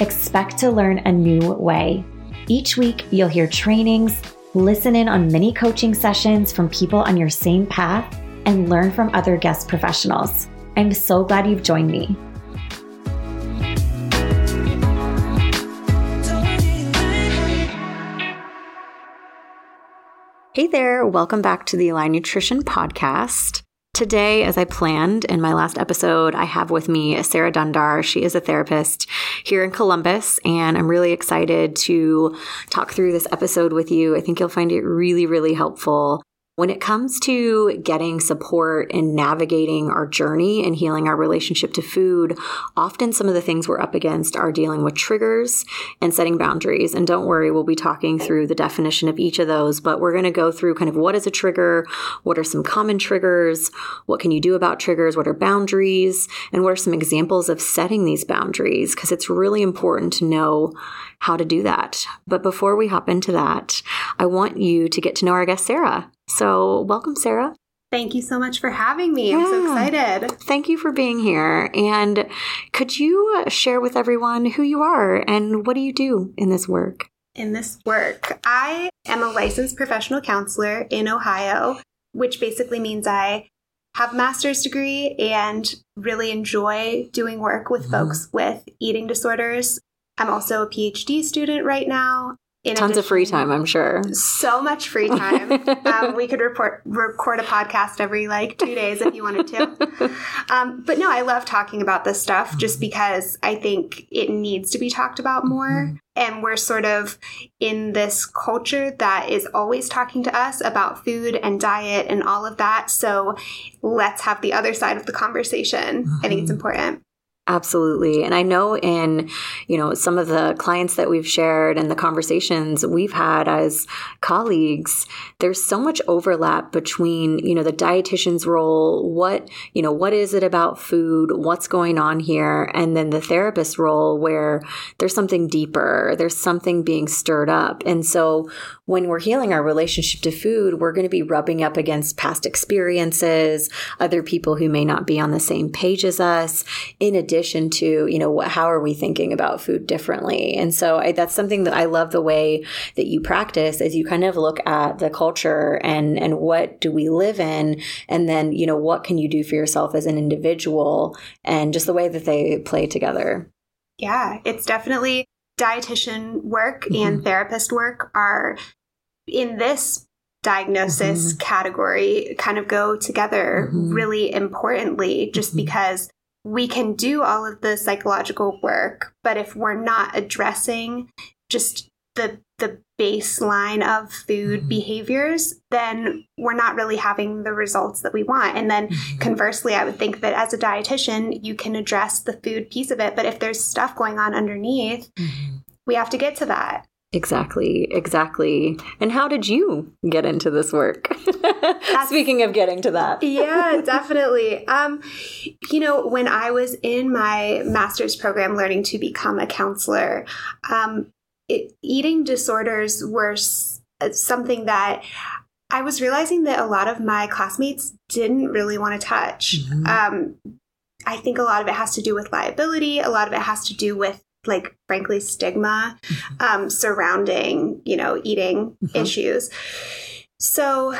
Expect to learn a new way. Each week, you'll hear trainings, listen in on mini coaching sessions from people on your same path, and learn from other guest professionals. I'm so glad you've joined me. Hey there, welcome back to the Align Nutrition Podcast. Today, as I planned in my last episode, I have with me Sarah Dundar. She is a therapist here in Columbus, and I'm really excited to talk through this episode with you. I think you'll find it really, really helpful. When it comes to getting support and navigating our journey and healing our relationship to food, often some of the things we're up against are dealing with triggers and setting boundaries. And don't worry, we'll be talking through the definition of each of those, but we're going to go through kind of what is a trigger, what are some common triggers, what can you do about triggers, what are boundaries, and what are some examples of setting these boundaries, because it's really important to know how to do that. But before we hop into that, I want you to get to know our guest, Sarah. So, welcome, Sarah. Thank you so much for having me. Yeah. I'm so excited. Thank you for being here. And could you share with everyone who you are and what do you do in this work? In this work, I am a licensed professional counselor in Ohio, which basically means I have a master's degree and really enjoy doing work with mm-hmm. folks with eating disorders. I'm also a PhD student right now in Tons addition, of free time, I'm sure. So much free time. um, we could report, record a podcast every like two days if you wanted to. Um, but no, I love talking about this stuff just mm-hmm. because I think it needs to be talked about more. Mm-hmm. And we're sort of in this culture that is always talking to us about food and diet and all of that. So let's have the other side of the conversation. I think it's mm-hmm. important. Absolutely. And I know in, you know, some of the clients that we've shared and the conversations we've had as colleagues, there's so much overlap between, you know, the dietitian's role, what, you know, what is it about food, what's going on here, and then the therapist role where there's something deeper, there's something being stirred up. And so when we're healing our relationship to food, we're going to be rubbing up against past experiences, other people who may not be on the same page as us, in addition to, you know, what, how are we thinking about food differently? And so I, that's something that I love the way that you practice as you kind of look at the culture and, and what do we live in? And then, you know, what can you do for yourself as an individual and just the way that they play together. Yeah, it's definitely dietitian work mm-hmm. and therapist work are in this diagnosis mm-hmm. category kind of go together mm-hmm. really importantly just mm-hmm. because we can do all of the psychological work, but if we're not addressing just the the baseline of food mm-hmm. behaviors, then we're not really having the results that we want. And then mm-hmm. conversely, I would think that as a dietitian, you can address the food piece of it, but if there's stuff going on underneath, mm-hmm. we have to get to that. Exactly, exactly. And how did you get into this work? Speaking of getting to that. yeah, definitely. Um, you know, when I was in my master's program learning to become a counselor, um, it, eating disorders were s- uh, something that I was realizing that a lot of my classmates didn't really want to touch. Mm-hmm. Um, I think a lot of it has to do with liability. A lot of it has to do with like frankly stigma mm-hmm. um, surrounding you know eating mm-hmm. issues so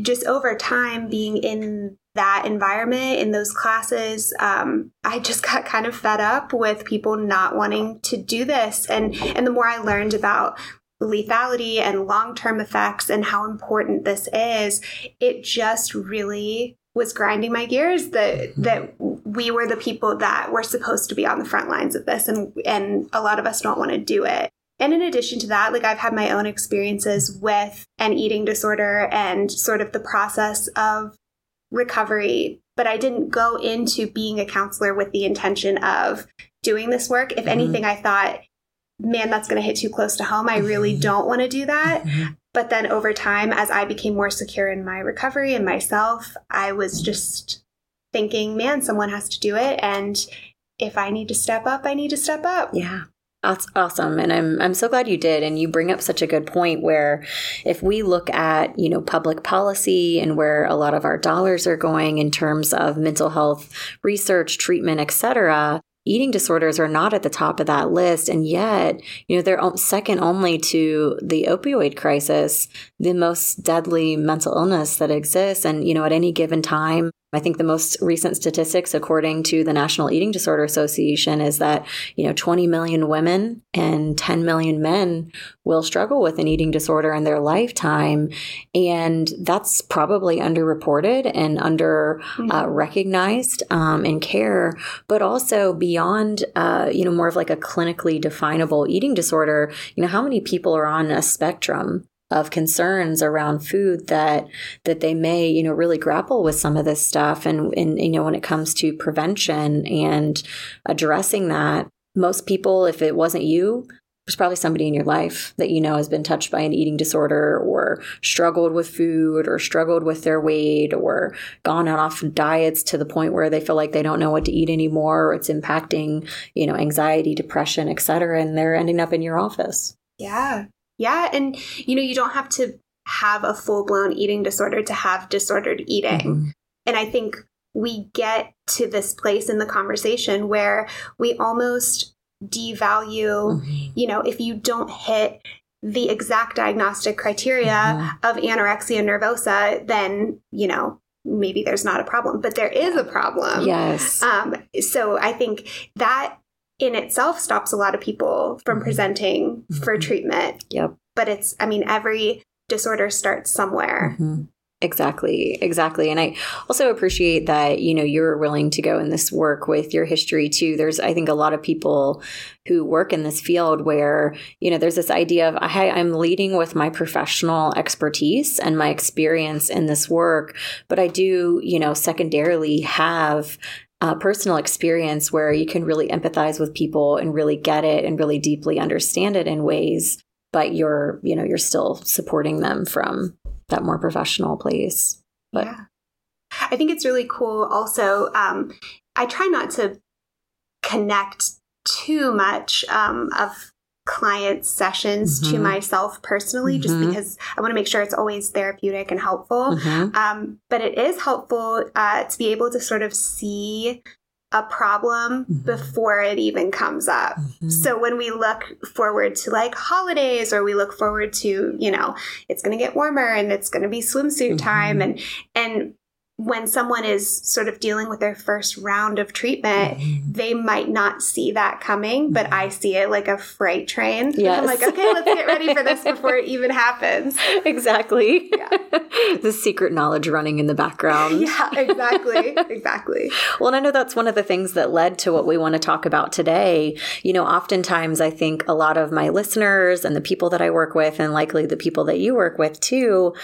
just over time being in that environment in those classes um, i just got kind of fed up with people not wanting to do this and and the more i learned about lethality and long-term effects and how important this is it just really was grinding my gears that mm-hmm. that we were the people that were supposed to be on the front lines of this and and a lot of us don't want to do it. And in addition to that, like I've had my own experiences with an eating disorder and sort of the process of recovery, but I didn't go into being a counselor with the intention of doing this work. If mm-hmm. anything, I thought man, that's going to hit too close to home. I really Mm-hmm. don't want to do that. But then over time, as I became more secure in my recovery and myself, I was just thinking, man, someone has to do it. And if I need to step up, I need to step up. Yeah. That's awesome. And I'm I'm so glad you did. And you bring up such a good point where if we look at, you know, public policy and where a lot of our dollars are going in terms of mental health research, treatment, et cetera, eating disorders are not at the top of that list. And yet, you know, they're second only to the opioid crisis, the most deadly mental illness that exists. And, you know, at any given time, I think the most recent statistics, according to the National Eating Disorder Association, is that, you know, 20 million women and 10 million men will struggle with an eating disorder in their lifetime. And that's probably underreported and under uh, recognized um, in care, but also beyond, uh, you know, more of like a clinically definable eating disorder. You know, how many people are on a spectrum? Of concerns around food that that they may you know really grapple with some of this stuff and and you know when it comes to prevention and addressing that most people if it wasn't you there's probably somebody in your life that you know has been touched by an eating disorder or struggled with food or struggled with their weight or gone off diets to the point where they feel like they don't know what to eat anymore or it's impacting you know anxiety depression et cetera and they're ending up in your office Yeah. Yeah. And, you know, you don't have to have a full blown eating disorder to have disordered eating. Mhm. And I think we get to this place in the conversation where we almost devalue, Mhm. you know, if you don't hit the exact diagnostic criteria of anorexia nervosa, then, you know, maybe there's not a problem, but there is a problem. yes Um, so I think that in itself stops a lot of people from Mhm. presenting for Mhm. treatment. Yep. But it's, I mean, every disorder starts somewhere. Mhm. Exactly, exactly. And I also appreciate that, you know, you're willing to go in this work with your history too. There's, I think, a lot of people who work in this field where, you know, there's this idea of, I, I'm leading with my professional expertise and my experience in this work, but I do, you know, secondarily have uh, personal experience where you can really empathize with people and really get it and really deeply understand it in ways but you're you know you're still supporting them from that more professional place but yeah. I think it's really cool also. Um, I try not to connect too much um, of client sessions to Mhm. myself personally, just Mhm. because I want to make sure it's always therapeutic and helpful. Mhm. Um, but it is helpful uh, to be able to sort of see a problem Mhm. before it even comes up. Mhm. So when we look forward to like holidays or we look forward to, you know, it's going to get warmer and it's going to be swimsuit Mhm. time and and when someone is sort of dealing with their first round of treatment, Mhm. they might not see that coming, but I see it like a freight train. Yes. I'm like, okay, let's get ready for this before it even happens. exactly Yeah. the secret knowledge running in the background yeah, exactly. Exactly. Well, and I know that's one of the things that led to what we want to talk about today. You know, oftentimes I think a lot of my listeners and the people that I work with, and likely the people that you work with too,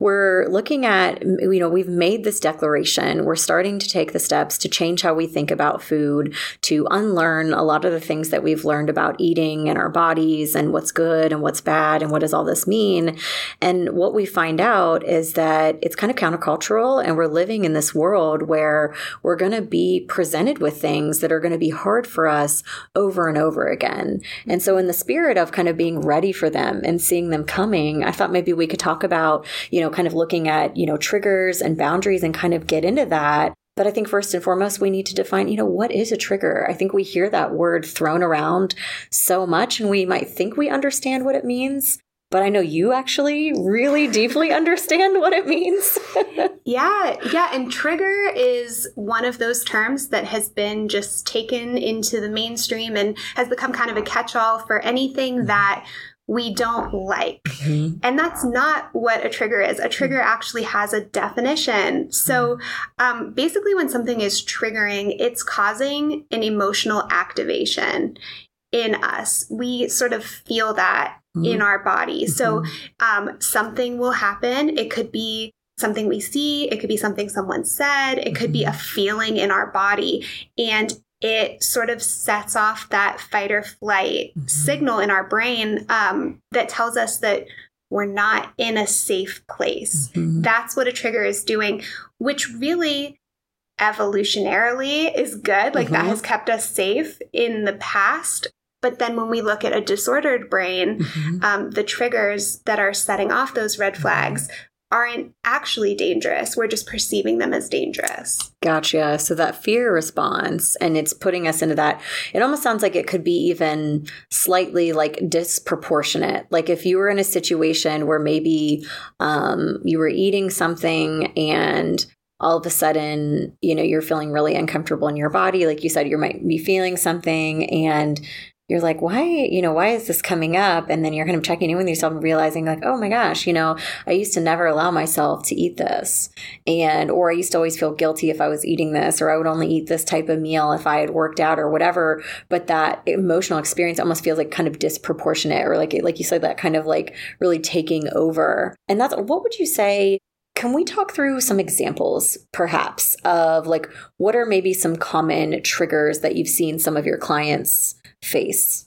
we're looking at, you know, we've made this declaration. We're starting to take the steps to change how we think about food, to unlearn a lot of the things that we've learned about eating and our bodies and what's good and what's bad and what does all this mean. And what we find out is that it's kind of countercultural and we're living in this world where we're going to be presented with things that are going to be hard for us over and over again. And so in the spirit of kind of being ready for them and seeing them coming, I thought maybe we could talk about, you know, kind of looking at, you know, triggers and boundaries and kind of get into that. But I think first and foremost, we need to define, you know, what is a trigger? I think we hear that word thrown around so much and we might think we understand what it means. But I know you actually really deeply understand what it means. Yeah, yeah, and trigger is one of those terms that has been just taken into the mainstream and has become kind of a catch all for anything mm-hmm. that we don't like. Mm-hmm. And that's not what a trigger is. A trigger mm-hmm. actually has a definition. So mm-hmm. um, basically, when something is triggering, it's causing an emotional activation in us. We sort of feel that in our body. So um, something will happen. It could be something we see, it could be something someone said, it could be a feeling in our body. And it sort of sets off that fight or flight Mhm. signal in our brain um, that tells us that we're not in a safe place. Mhm. That's what a trigger is doing, which really evolutionarily is good. Like that Mhm. has kept us safe in the past. But then when we look at a disordered brain, Mhm. um, the triggers that are setting off those red flags aren't actually dangerous. We're just perceiving them as dangerous. Gotcha. So that fear response, and it's putting us into that. It almost sounds like it could be even slightly like disproportionate. Like if you were in a situation where maybe um, you were eating something and all of a sudden, you know, you're feeling really uncomfortable in your body. Like you said, you might be feeling something and you're like, why, you know, why is this coming up? And then you're kind of checking in with yourself and realizing, like, oh my gosh, you know, I used to never allow myself to eat this. And or i used to always feel guilty if i was eating this or i would only eat this type of meal if i had worked out or whatever. But that emotional experience almost feels like kind of disproportionate or like like you said that kind of like really taking over. And that's what would you say can we talk through some examples perhaps of like what are maybe some common triggers that you've seen some of your clients face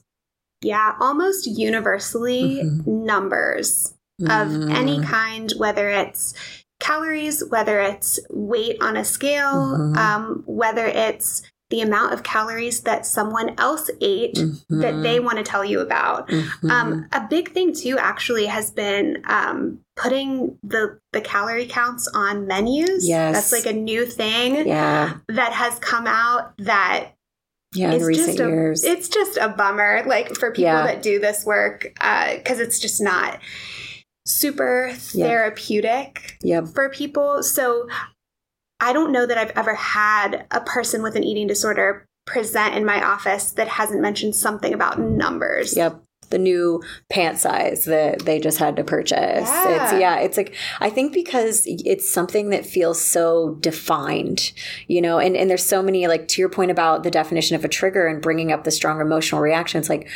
Yeah, almost universally, Mhm. numbers of any Mm. kind, whether it's calories, whether it's weight on a scale, Mhm. um, whether it's the amount of calories that someone else ate that Mhm. they want to tell you about. Mhm. Um, a big thing too, actually, has been um, putting the the calorie counts on menus. Yes. that's like a new thing yeah that has come out that yeah in it's recent just a, years. it's just a bummer like for people Yeah. that do this work uh, because it's just not super therapeutic yep. for people. So i don't know that i've ever had a person with an eating disorder present in my office that hasn't mentioned something about numbers. Yep. The new pant size that they just had to purchase. Yeah. It's yeah, it's like I think because it's something that feels so defined, you know, and, and there's so many like to your point about the definition of a trigger and bringing up the strong emotional reactions, like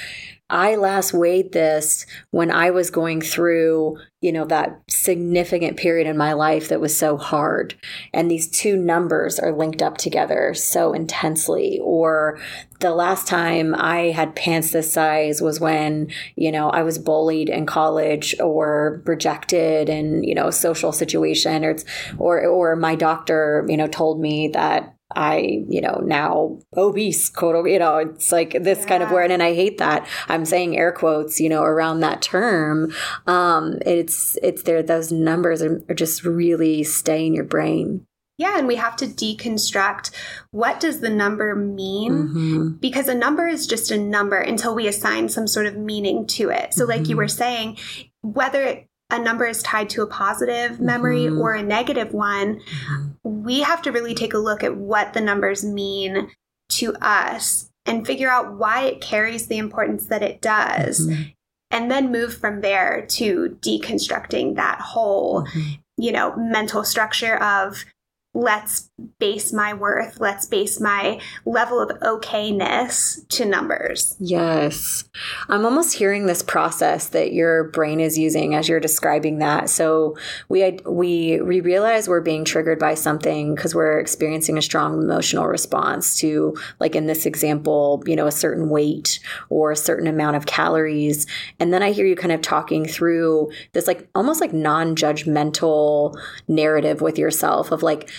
I last weighed this when I was going through, you know, that significant period in my life that was so hard. And these two numbers are linked up together so intensely. Or the last time I had pants this size was when, you know, I was bullied in college or rejected in, you know, a social situation or or, or my doctor, you know, told me that I, you know, now obese, quote, you know, it's like this kind of word. And I hate that. I'm saying air quotes, you know, around that term. Um, it's, it's there, those numbers are, are just really stay in your brain. yeah and we have to deconstruct what does the number mean Mhm. because a number is just a number until we assign some sort of meaning to it. So, like you Mhm. were saying, whether a number is tied to a positive memory Mhm. or a negative one, we have to really take a look at what the numbers mean to us and figure out why it carries the importance that it does. Mhm. And then move from there to deconstructing that whole, Mhm. you know, mental structure of let's base my worth, let's base my level of okayness to numbers. Yes. I'm almost hearing this process that your brain is using as you're describing that. So we we we realize we're being triggered by something because we're experiencing a strong emotional response to like in this example, you know, a certain weight or a certain amount of calories. And then I hear you kind of talking through this like almost like non-judgmental narrative with yourself of like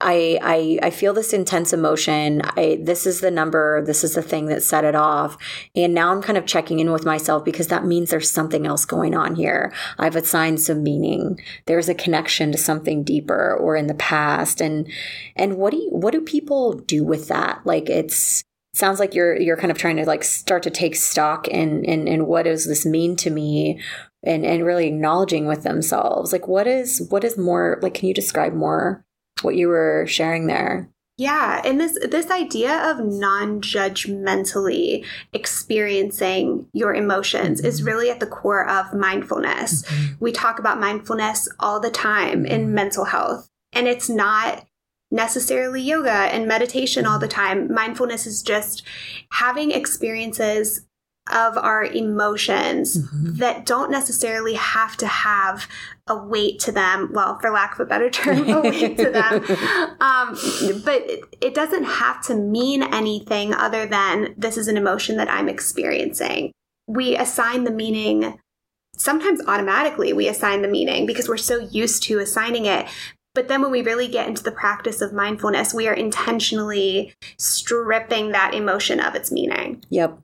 I, I I feel this intense emotion. I this is the number, this is the thing that set it off. And now I'm kind of checking in with myself because that means there's something else going on here. I've assigned some meaning. There's a connection to something deeper or in the past. And and what do you, what do people do with that? Like it's sounds like you're you're kind of trying to like start to take stock in in, in what does this mean to me and and really acknowledging with themselves. Like what is what is more like can you describe more what you were sharing there. Yeah, and this this idea of non-judgmentally experiencing your emotions is Mhm. really at the core of mindfulness. We talk about mindfulness all the time Mhm. in mental health, and it's not necessarily yoga and meditation all the time. Mindfulness is just having experiences of our emotions mm-hmm. that don't necessarily have to have a weight to them. Well, for lack of a better term, a weight to them. Um, but it, it doesn't have to mean anything other than this is an emotion that I'm experiencing. We assign the meaning sometimes automatically we assign the meaning because we're so used to assigning it. But then when we really get into the practice of mindfulness, we are intentionally stripping that emotion of its meaning. Yep.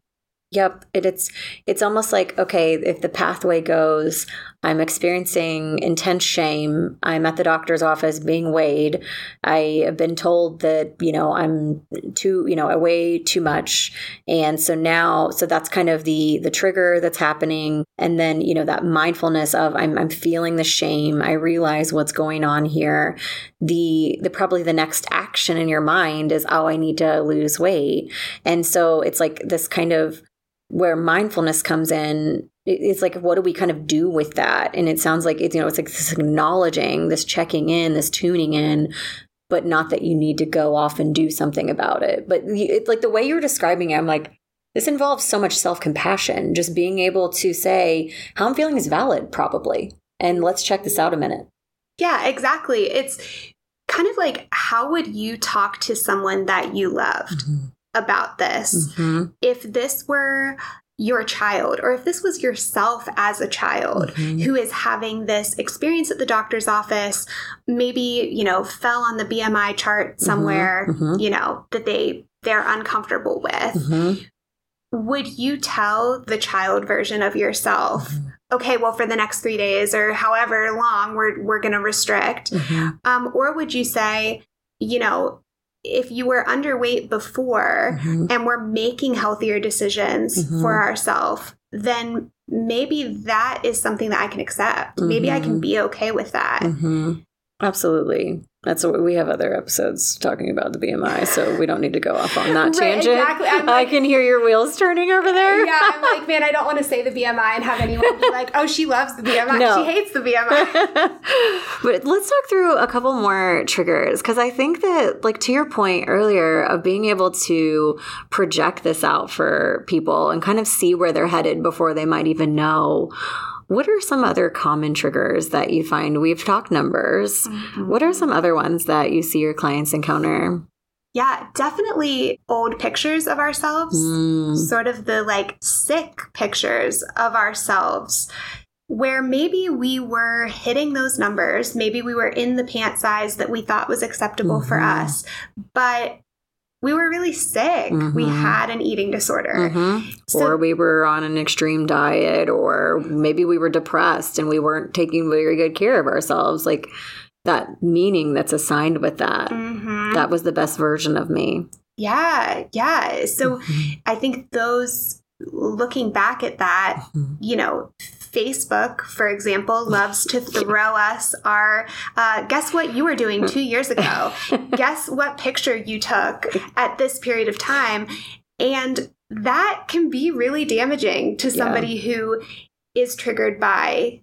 Yep, it, it's it's almost like okay, if the pathway goes, I'm experiencing intense shame. I'm at the doctor's office being weighed. I have been told that you know I'm too you know I weigh too much, and so now so that's kind of the the trigger that's happening, and then you know that mindfulness of I'm I'm feeling the shame. I realize what's going on here. The the probably the next action in your mind is oh I need to lose weight, and so it's like this kind of where mindfulness comes in it's like what do we kind of do with that? And it sounds like it's you know it's like this acknowledging this checking in this tuning in but not that you need to go off and do something about it. But it's like the way you're describing it i'm like this involves so much self-compassion just being able to say how i'm feeling is valid probably and let's check this out a minute. Yeah exactly. It's kind of like how would you talk to someone that you loved? Mm-hmm about this. Mm-hmm. If this were your child, or if this was yourself as a child mm-hmm. who is having this experience at the doctor's office, maybe, you know, fell on the BMI chart mm-hmm. somewhere, mm-hmm. you know, that they they're uncomfortable with. Mm-hmm. Would you tell the child version of yourself, mm-hmm. okay, well, for the next three days or however long we're, we're going to restrict? Um, or would you say, you know, if you were underweight before mm-hmm. and we're making healthier decisions mm-hmm. for ourselves, then maybe that is something that I can accept. Mm-hmm. Maybe I can mm-hmm. be okay with that. Mm-hmm. Absolutely. That's what we have other episodes talking about the BMI, so we don't need to go off on that right, tangent. Exactly. Like, I can hear your wheels turning over there. Yeah, I'm like, man, I don't want to say the BMI and have anyone be like, oh, she loves the BMI. No. She hates the BMI. but let's talk through a couple more triggers because I think that, like, to your point earlier of being able to project this out for people and kind of see where they're headed before they might even know what are some other common triggers that you find? We've talked numbers. Mm-hmm. What are some other ones that you see your clients encounter? Yeah, definitely old pictures of ourselves, mm. sort of the like sick pictures of ourselves where maybe we were hitting those numbers, maybe we were in the pant size that we thought was acceptable mm-hmm. for us, but we were really sick. Mm-hmm. We had an eating disorder. Mm-hmm. So, or we were on an extreme diet, or maybe we were depressed and we weren't taking very good care of ourselves. Like that meaning that's assigned with that. Mm-hmm. That was the best version of me. Yeah, yeah. So mm-hmm. I think those looking back at that, mm-hmm. you know, Facebook, for example, loves to throw us our uh, guess what you were doing two years ago? guess what picture you took at this period of time? And that can be really damaging to somebody yeah. who is triggered by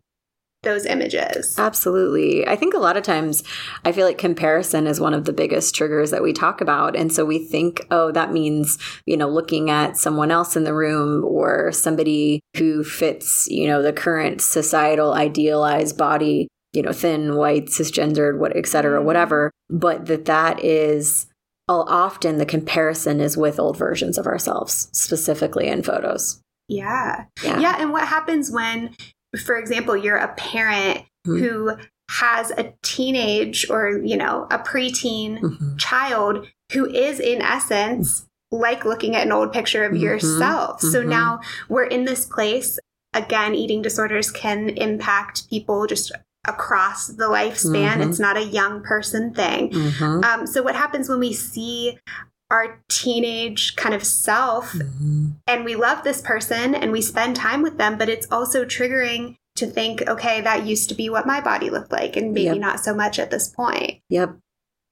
those images. Absolutely. I think a lot of times I feel like comparison is one of the biggest triggers that we talk about. And so we think, oh, that means, you know, looking at someone else in the room or somebody who fits, you know, the current societal idealized body, you know, thin, white, cisgendered, what, et cetera, mm-hmm. whatever. But that that is often the comparison is with old versions of ourselves, specifically in photos. Yeah. Yeah. Yeah. And what happens when for example, you're a parent mm-hmm. who has a teenage or, you know, a preteen mm-hmm. child who is in essence like looking at an old picture of mm-hmm. yourself. So mm-hmm. now we're in this place. Again, eating disorders can impact people just across the lifespan. Mm-hmm. It's not a young person thing. Mm-hmm. Um, so, what happens when we see our teenage kind of self mm-hmm. and we love this person and we spend time with them, but it's also triggering to think, okay, that used to be what my body looked like and maybe yep. not so much at this point. Yep.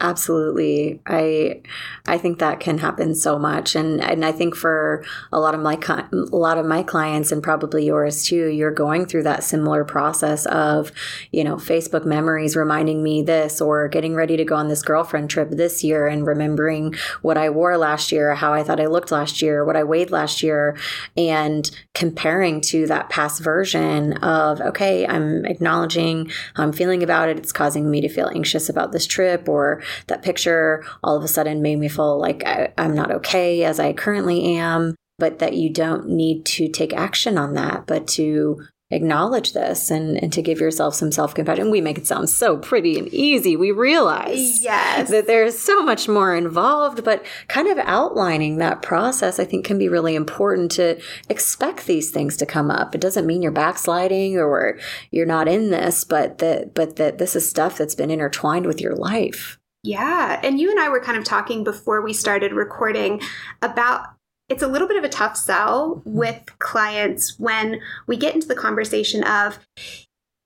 Absolutely. I I think that can happen so much and and I think for a lot of my a lot of my clients and probably yours too, you're going through that similar process of, you know, Facebook memories reminding me this or getting ready to go on this girlfriend trip this year and remembering what I wore last year, how I thought I looked last year, what I weighed last year and comparing to that past version of okay, I'm acknowledging how I'm feeling about it. It's causing me to feel anxious about this trip or that picture all of a sudden made me feel like I, I'm not okay as I currently am, but that you don't need to take action on that, but to acknowledge this and, and to give yourself some self compassion. We make it sound so pretty and easy. We realize yes. that there's so much more involved, but kind of outlining that process, I think, can be really important to expect these things to come up. It doesn't mean you're backsliding or you're not in this, but that but that this is stuff that's been intertwined with your life. Yeah. And you and I were kind of talking before we started recording about it's a little bit of a tough sell with clients when we get into the conversation of,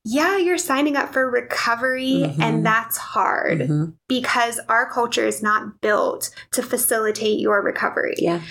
yeah, you're signing up for recovery mm-hmm. and that's hard mm-hmm. because our culture is not built to facilitate your recovery. Yeah.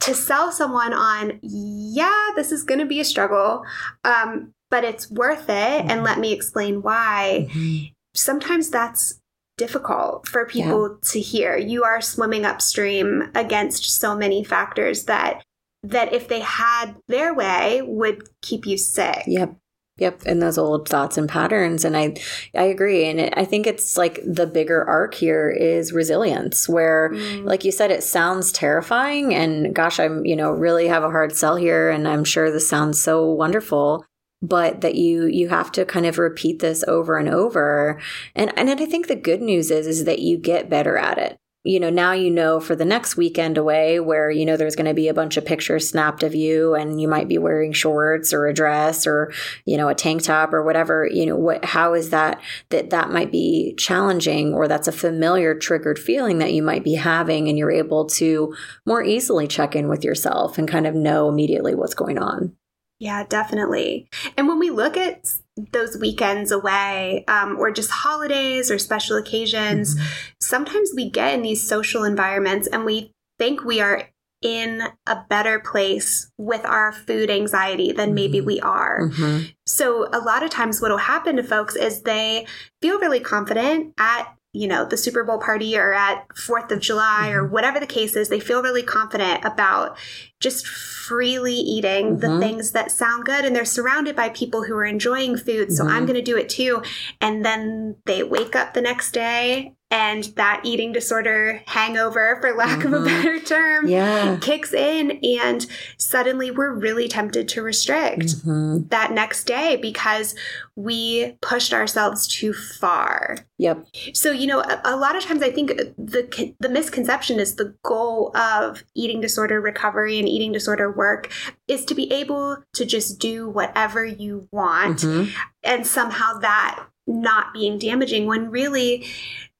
To sell someone on, yeah, this is going to be a struggle, um, but it's worth it. Mm-hmm. And let me explain why. Mm-hmm. Sometimes that's difficult for people yeah. to hear. You are swimming upstream against so many factors that that if they had their way would keep you sick. Yep. Yep, and those old thoughts and patterns, and I, I agree, and it, I think it's like the bigger arc here is resilience, where, mm. like you said, it sounds terrifying, and gosh, I'm you know really have a hard sell here, and I'm sure this sounds so wonderful, but that you you have to kind of repeat this over and over. And and i think the good news is is that you get better at it. You know now you know for the next weekend away where you know there's going to be a bunch of pictures snapped of you and you might be wearing shorts or a dress or you know a tank top or whatever you know what how is that that that might be challenging or that's a familiar triggered feeling that you might be having and you're able to more easily check in with yourself and kind of know immediately what's going on yeah, definitely. And when we look at those weekends away um, or just holidays or special occasions, mm-hmm. sometimes we get in these social environments and we think we are in a better place with our food anxiety than maybe mm-hmm. we are. Mm-hmm. So, a lot of times, what will happen to folks is they feel really confident at you know, the Super Bowl party or at 4th of July mm-hmm. or whatever the case is, they feel really confident about just freely eating mm-hmm. the things that sound good and they're surrounded by people who are enjoying food. So mm-hmm. I'm going to do it too. And then they wake up the next day and that eating disorder hangover for lack mm-hmm. of a mm-hmm. better term yeah. kicks in and suddenly we're really tempted to restrict mm-hmm. that next day because we pushed ourselves too far yep so you know a, a lot of times i think the the misconception is the goal of eating disorder recovery and eating disorder work is to be able to just do whatever you want mm-hmm. and somehow that not being damaging when really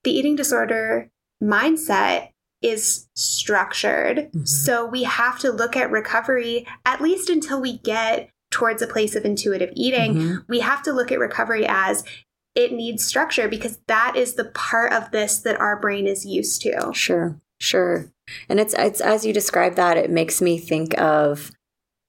the eating disorder mindset is structured. Mm-hmm. So we have to look at recovery at least until we get towards a place of intuitive eating. Mm-hmm. We have to look at recovery as it needs structure because that is the part of this that our brain is used to. Sure, sure. And it's it's as you describe that, it makes me think of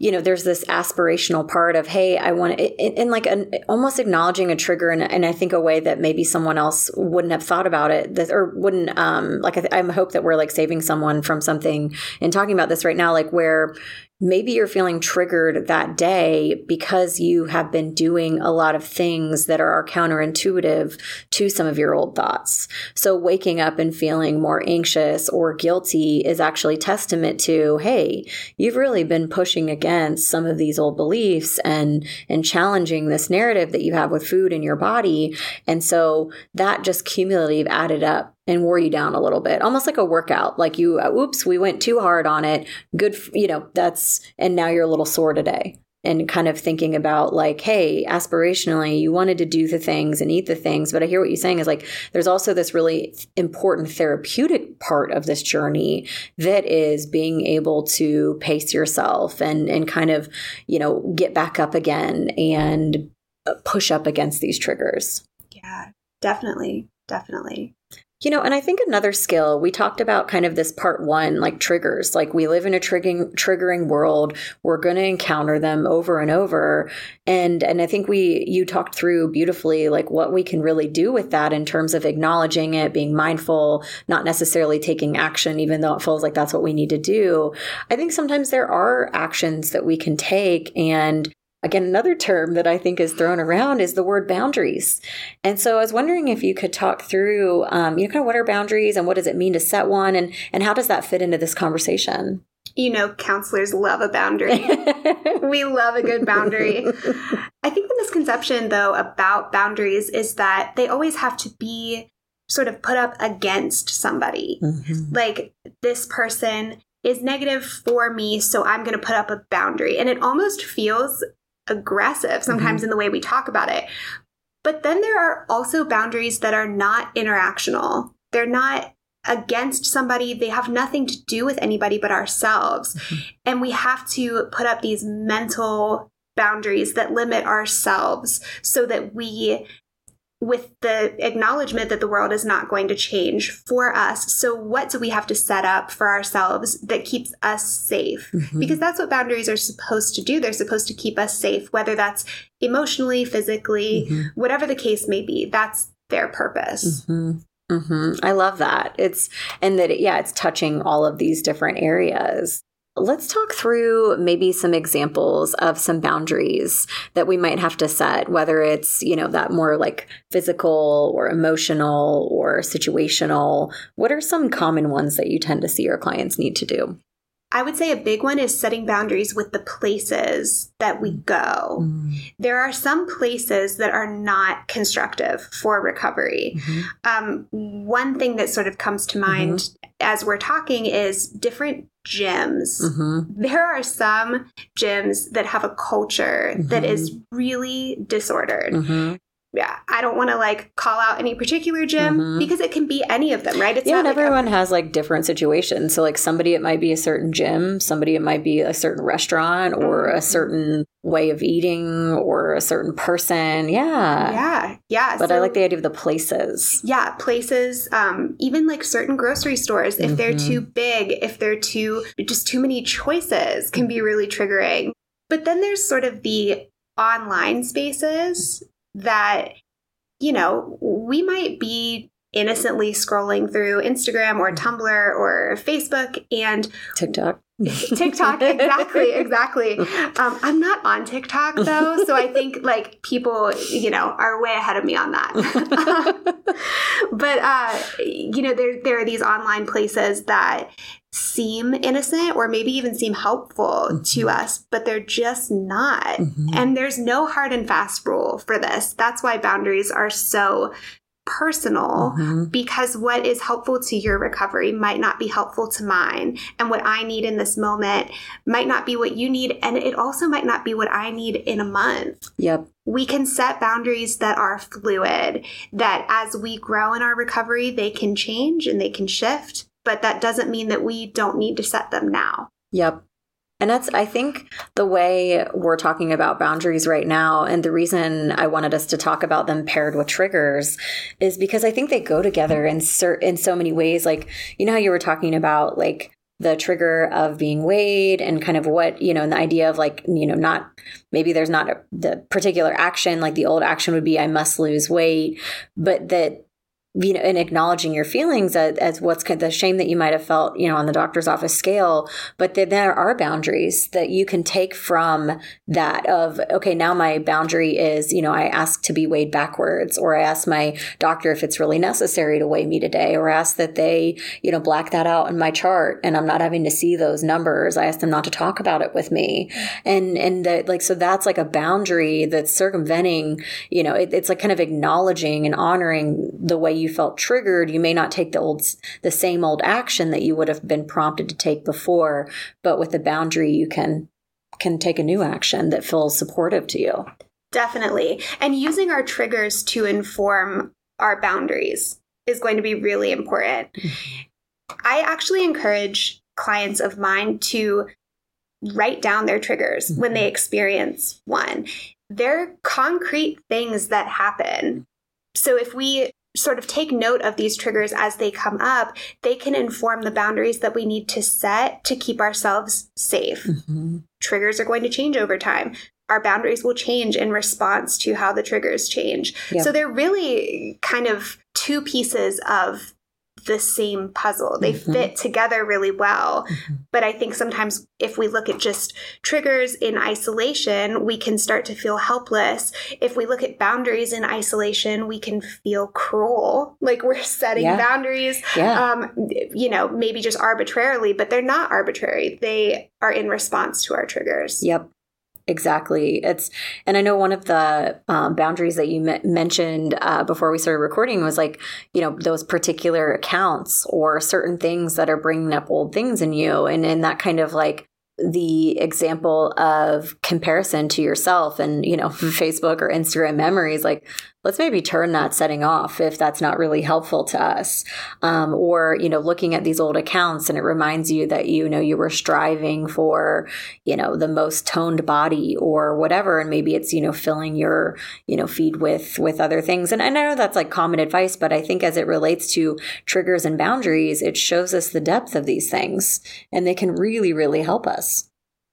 you know, there's this aspirational part of, hey, I want to, in like an almost acknowledging a trigger and, and I think a way that maybe someone else wouldn't have thought about it that, or wouldn't, um, like, I, I hope that we're like saving someone from something and talking about this right now, like where maybe you're feeling triggered that day because you have been doing a lot of things that are counterintuitive to some of your old thoughts. So waking up and feeling more anxious or guilty is actually testament to, hey, you've really been pushing against some of these old beliefs and and challenging this narrative that you have with food in your body. And so that just cumulative added up and wore you down a little bit, almost like a workout. Like you, uh, oops, we went too hard on it. Good, you know, that's, and now you're a little sore today. And kind of thinking about like, hey, aspirationally, you wanted to do the things and eat the things. But I hear what you're saying is like, there's also this really important therapeutic part of this journey that is being able to pace yourself and, and kind of, you know, get back up again and uh, push up against these triggers. Yeah, definitely. Definitely. You know, and I think another skill, we talked about kind of this part one, like triggers. Like we live in a triggering triggering world. We're gonna encounter them over and over. And and I think we you talked through beautifully like what we can really do with that in terms of acknowledging it, being mindful, not necessarily taking action, even though it feels like that's what we need to do. I think sometimes there are actions that we can take and Again, another term that I think is thrown around is the word boundaries. And so I was wondering if you could talk through, um, you know, kind of what are boundaries and what does it mean to set one and, and how does that fit into this conversation? You know, counselors love a boundary. we love a good boundary. I think the misconception, though, about boundaries is that they always have to be sort of put up against somebody. Mm-hmm. Like, this person is negative for me, so I'm going to put up a boundary. And it almost feels aggressive sometimes mm-hmm. in the way we talk about it. But then there are also boundaries that are not interactional. They're not against somebody. They have nothing to do with anybody but ourselves. Mm-hmm. And we have to put up these mental boundaries that limit ourselves so that we with the acknowledgement that the world is not going to change for us. So, what do we have to set up for ourselves that keeps us safe? Mm-hmm. Because that's what boundaries are supposed to do. They're supposed to keep us safe, whether that's emotionally, physically, mm-hmm. whatever the case may be. That's their purpose. Mm-hmm. Mm-hmm. I love that. It's, and that, yeah, it's touching all of these different areas. Let's talk through maybe some examples of some boundaries that we might have to set, whether it's, you know, that more like physical or emotional or situational. What are some common ones that you tend to see your clients need to do? I would say a big one is setting boundaries with the places that we go. Mm. There are some places that are not constructive for recovery. Mm-hmm. Um, one thing that sort of comes to mind mm-hmm. as we're talking is different gyms. Mm-hmm. There are some gyms that have a culture that is mm-hmm. really disordered. Mm-hmm yeah, I don't want to like call out any particular gym mm-hmm. because it can be any of them, right? It's yeah, and like everyone a- has like different situations. So like somebody it might be a certain gym, somebody it might be a certain restaurant or mm-hmm. a certain way of eating or a certain person. Yeah. Yeah. Yeah. But so, I like the idea of the places. Yeah, places, um, even like certain grocery stores, if mm-hmm. they're too big, if they're too just too many choices can be really triggering. But then there's sort of the online spaces that, you know, we might be innocently scrolling through Instagram or Tumblr or Facebook and TikTok. TikTok, exactly, exactly. Um, I'm not on TikTok though, so I think like people, you know, are way ahead of me on that. but uh, you know, there there are these online places that seem innocent or maybe even seem helpful mm-hmm. to us, but they're just not. Mm-hmm. And there's no hard and fast rule for this. That's why boundaries are so personal mm-hmm. because what is helpful to your recovery might not be helpful to mine. And what I need in this moment might not be what you need. And it also might not be what I need in a month. Yep. We can set boundaries that are fluid, that as we grow in our recovery, they can change and they can shift but that doesn't mean that we don't need to set them now. Yep. And that's, I think, the way we're talking about boundaries right now. And the reason I wanted us to talk about them paired with triggers is because I think they go together in, in so many ways. Like, you know how you were talking about, like, the trigger of being weighed and kind of what, you know, and the idea of like, you know, not maybe there's not a, the particular action, like the old action would be, I must lose weight, but that you know, and acknowledging your feelings as, as what's the shame that you might have felt, you know, on the doctor's office scale. But then there are boundaries that you can take from that of, okay, now my boundary is, you know, I ask to be weighed backwards, or I ask my doctor if it's really necessary to weigh me today, or ask that they, you know, black that out in my chart and I'm not having to see those numbers. I ask them not to talk about it with me. And, and that like, so that's like a boundary that's circumventing, you know, it, it's like kind of acknowledging and honoring the way you felt triggered, you may not take the old, the same old action that you would have been prompted to take before, but with the boundary, you can, can take a new action that feels supportive to you. Definitely. And using our triggers to inform our boundaries is going to be really important. I actually encourage clients of mine to write down their triggers mm-hmm. when they experience one. They're concrete things that happen. So if we sort of take note of these triggers as they come up, they can inform the boundaries that we need to set to keep ourselves safe. Mm-hmm. Triggers are going to change over time. Our boundaries will change in response to how the triggers change. So they're really kind of two pieces of the same puzzle. They mm-hmm. fit together really well. Mm-hmm. But I think sometimes if we look at just triggers in isolation, we can start to feel helpless. If we look at boundaries in isolation, we can feel cruel, like we're setting yeah. boundaries, yeah. Um, you know, maybe just arbitrarily, but they're not arbitrary. They are in response to our triggers. Yep. Exactly. It's, and I know one of the um, boundaries that you m- mentioned uh, before we started recording was like, you know, those particular accounts or certain things that are bringing up old things in you. And in that kind of like the example of comparison to yourself and, you know, Facebook or Instagram memories, like, let's maybe turn that setting off if that's not really helpful to us. Um, or, you know, looking at these old accounts and it reminds you that, you know, you were striving for, you know, the most toned body or whatever. And maybe it's, you know, filling your, you know, feed with, with other things. And, and I know that's like common advice, but I think as it relates to triggers and boundaries, it shows us the depth of these things and they can really, really help us.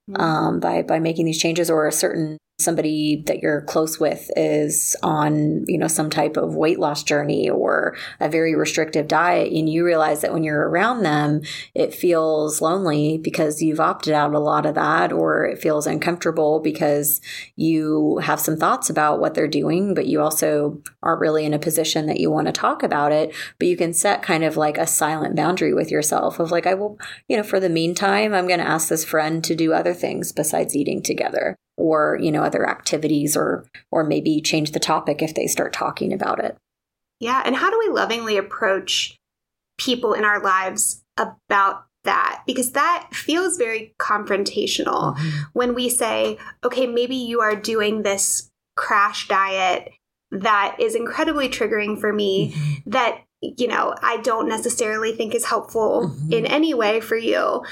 Mm-hmm. Um, by by making these changes or a certain somebody that you're close with is on, you know, some type of weight loss journey or a very restrictive diet and you realize that when you're around them, it feels lonely because you've opted out a lot of that or it feels uncomfortable because you have some thoughts about what they're doing, but you also aren't really in a position that you want to talk about it, but you can set kind of like a silent boundary with yourself of like I will, you know, for the meantime, I'm going to ask this friend to do other things besides eating together or you know other activities or or maybe change the topic if they start talking about it yeah and how do we lovingly approach people in our lives about that because that feels very confrontational mm-hmm. when we say okay maybe you are doing this crash diet that is incredibly triggering for me mm-hmm. that you know I don't necessarily think is helpful mm-hmm. in any way for you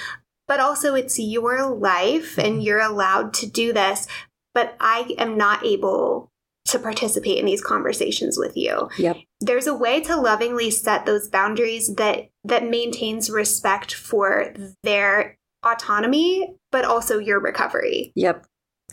but also it's your life and mm-hmm. you're allowed to do this. But I am not able to participate in these conversations with you. Yep. There's a way to lovingly set those boundaries that that maintains respect for their autonomy but also your recovery. Yep.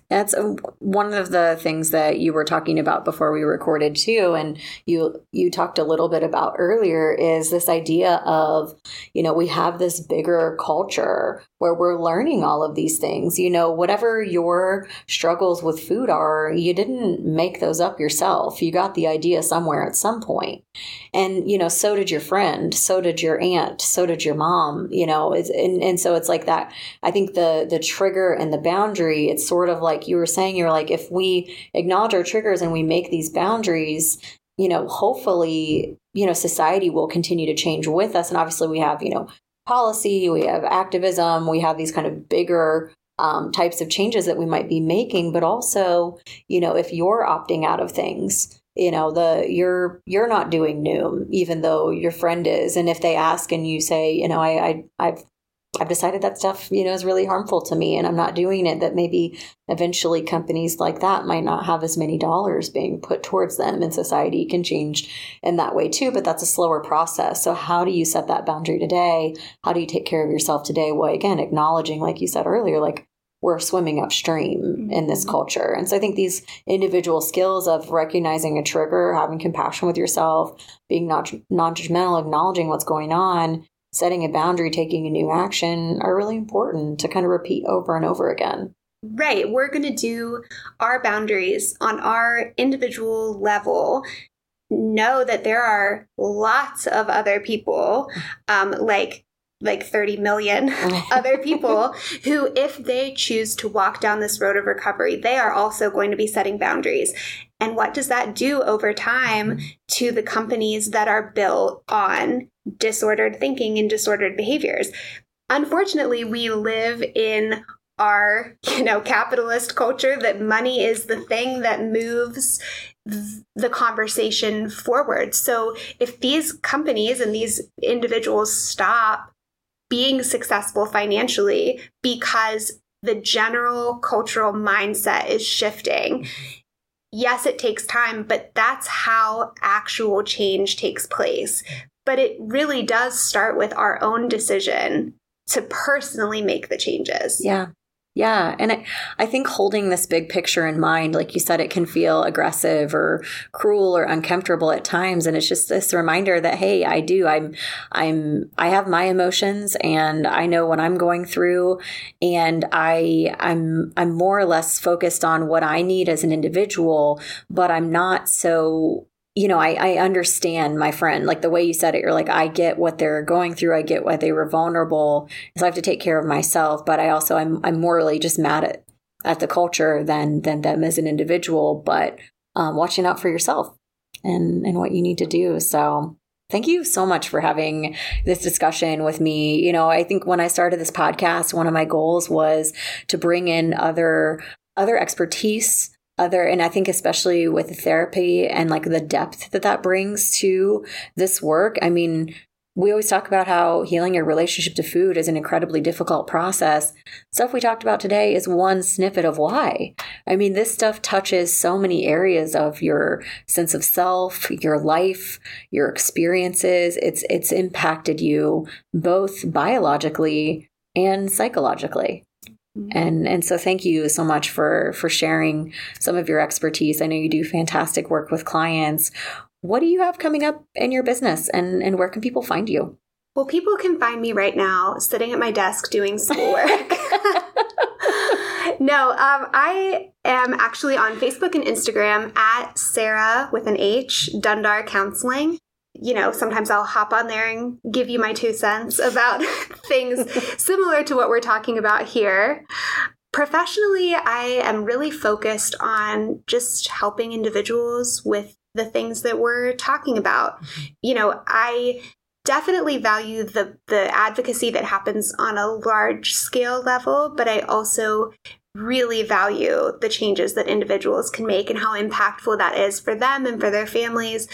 That's one of the things that you were talking about before we recorded too, and you you talked a little bit about earlier is this idea of you know we have this bigger culture where we're learning all of these things. You know, whatever your struggles with food are, you didn't make those up yourself. You got the idea somewhere at some point, and you know, so did your friend, so did your aunt, so did your mom. You know, and and so it's like that. I think the the trigger and the boundary. It's sort of like you were saying, you're like, if we acknowledge our triggers and we make these boundaries, you know, hopefully, you know, society will continue to change with us. And obviously, we have, you know, policy, we have activism, we have these kind of bigger um, types of changes that we might be making. But also, you know, if you're opting out of things, you know the you're you're not doing Noom even though your friend is and if they ask and you say you know i, I i've I've decided that stuff, you know, is really harmful to me and I'm not doing it, that maybe eventually companies like that might not have as many dollars being put towards them and society can change in that way too. But that's a slower process. So how do you set that boundary today? How do you take care of yourself today? Well, again, acknowledging, like you said earlier, like we're swimming upstream in this mm-hmm. culture. And so I think these individual skills of recognizing a trigger, having compassion with yourself, being not non judgmental, acknowledging what's going on, setting a boundary, taking a new action are really important to kind of repeat over and over again. Right. We're going to do our boundaries on our individual level. Know that there are lots of other people, um, like like 30 million other people who, if they choose to walk down this road of recovery, they are also going to be setting boundaries. And what does that do over time mm-hmm. to the companies that are built on disordered thinking and disordered behaviors? Unfortunately, we live in our, you know, capitalist culture that money is the thing that moves the conversation forward. So if these companies and these individuals stop being successful financially because the general cultural mindset is shifting mm-hmm. Yes, it takes time, but that's how actual change takes place. But it really does start with our own decision to personally make the changes. Yeah. Yeah. And I, I think holding this big picture in mind, like you said, it can feel aggressive or cruel or uncomfortable at times. And it's just this reminder that, hey, I do, I'm, I'm, I have my emotions and I know what I'm going through. And I, I'm, I'm more or less focused on what I need as an individual, but I'm not so you know, I, I understand my friend, like the way you said it, you're like, I get what they're going through. I get why they were vulnerable. So I have to take care of myself. But I also, I'm, I'm morally just mad at, at the culture than, than them as an individual, but um, watching out for yourself and, and what you need to do. So thank you so much for having this discussion with me. You know, I think when I started this podcast, one of my goals was to bring in other, other expertise other and i think especially with therapy and like the depth that that brings to this work i mean we always talk about how healing your relationship to food is an incredibly difficult process. Stuff we talked about today is one snippet of why. I mean this stuff touches so many areas of your sense of self your life your experiences. It's it's impacted you both biologically and psychologically. And and so thank you so much for for sharing some of your expertise. I know you do fantastic work with clients. What do you have coming up in your business and and where can people find you? Well, people can find me right now sitting at my desk doing schoolwork. no, um, I am actually on Facebook and Instagram at Sarah with an H Dundar Counseling you know, sometimes I'll hop on there and give you my two cents about things similar to what we're talking about here. Professionally, I am really focused on just helping individuals with the things that we're talking about. Mm-hmm. You know, I definitely value the the advocacy that happens on a large scale level, but I also really value the changes that individuals can make and how impactful that is for them and for their families.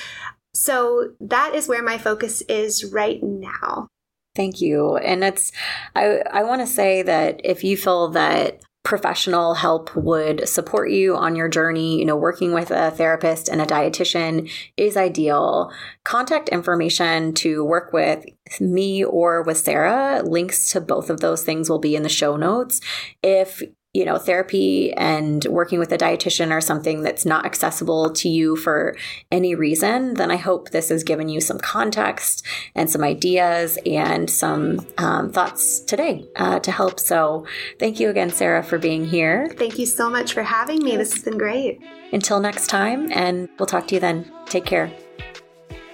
So that is where my focus is right now. Thank you. And it's, I, I want to say that if you feel that professional help would support you on your journey, you know, working with a therapist and a dietitian is ideal. Contact information to work with me or with Sarah, links to both of those things will be in the show notes. If you know, therapy and working with a dietitian or something that's not accessible to you for any reason, then I hope this has given you some context and some ideas and some um, thoughts today uh, to help. So thank you again, Sarah, for being here. Thank you so much for having me. This has been great. Until next time, and we'll talk to you then. Take care.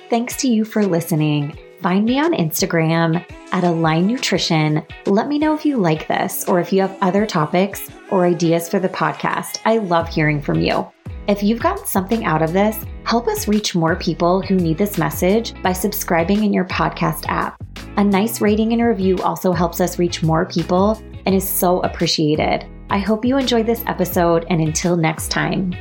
Thanks to you for listening. Find me on Instagram at Align Nutrition. Let me know if you like this or if you have other topics or ideas for the podcast. I love hearing from you. If you've gotten something out of this, help us reach more people who need this message by subscribing in your podcast app. A nice rating and review also helps us reach more people and is so appreciated. I hope you enjoyed this episode, and until next time.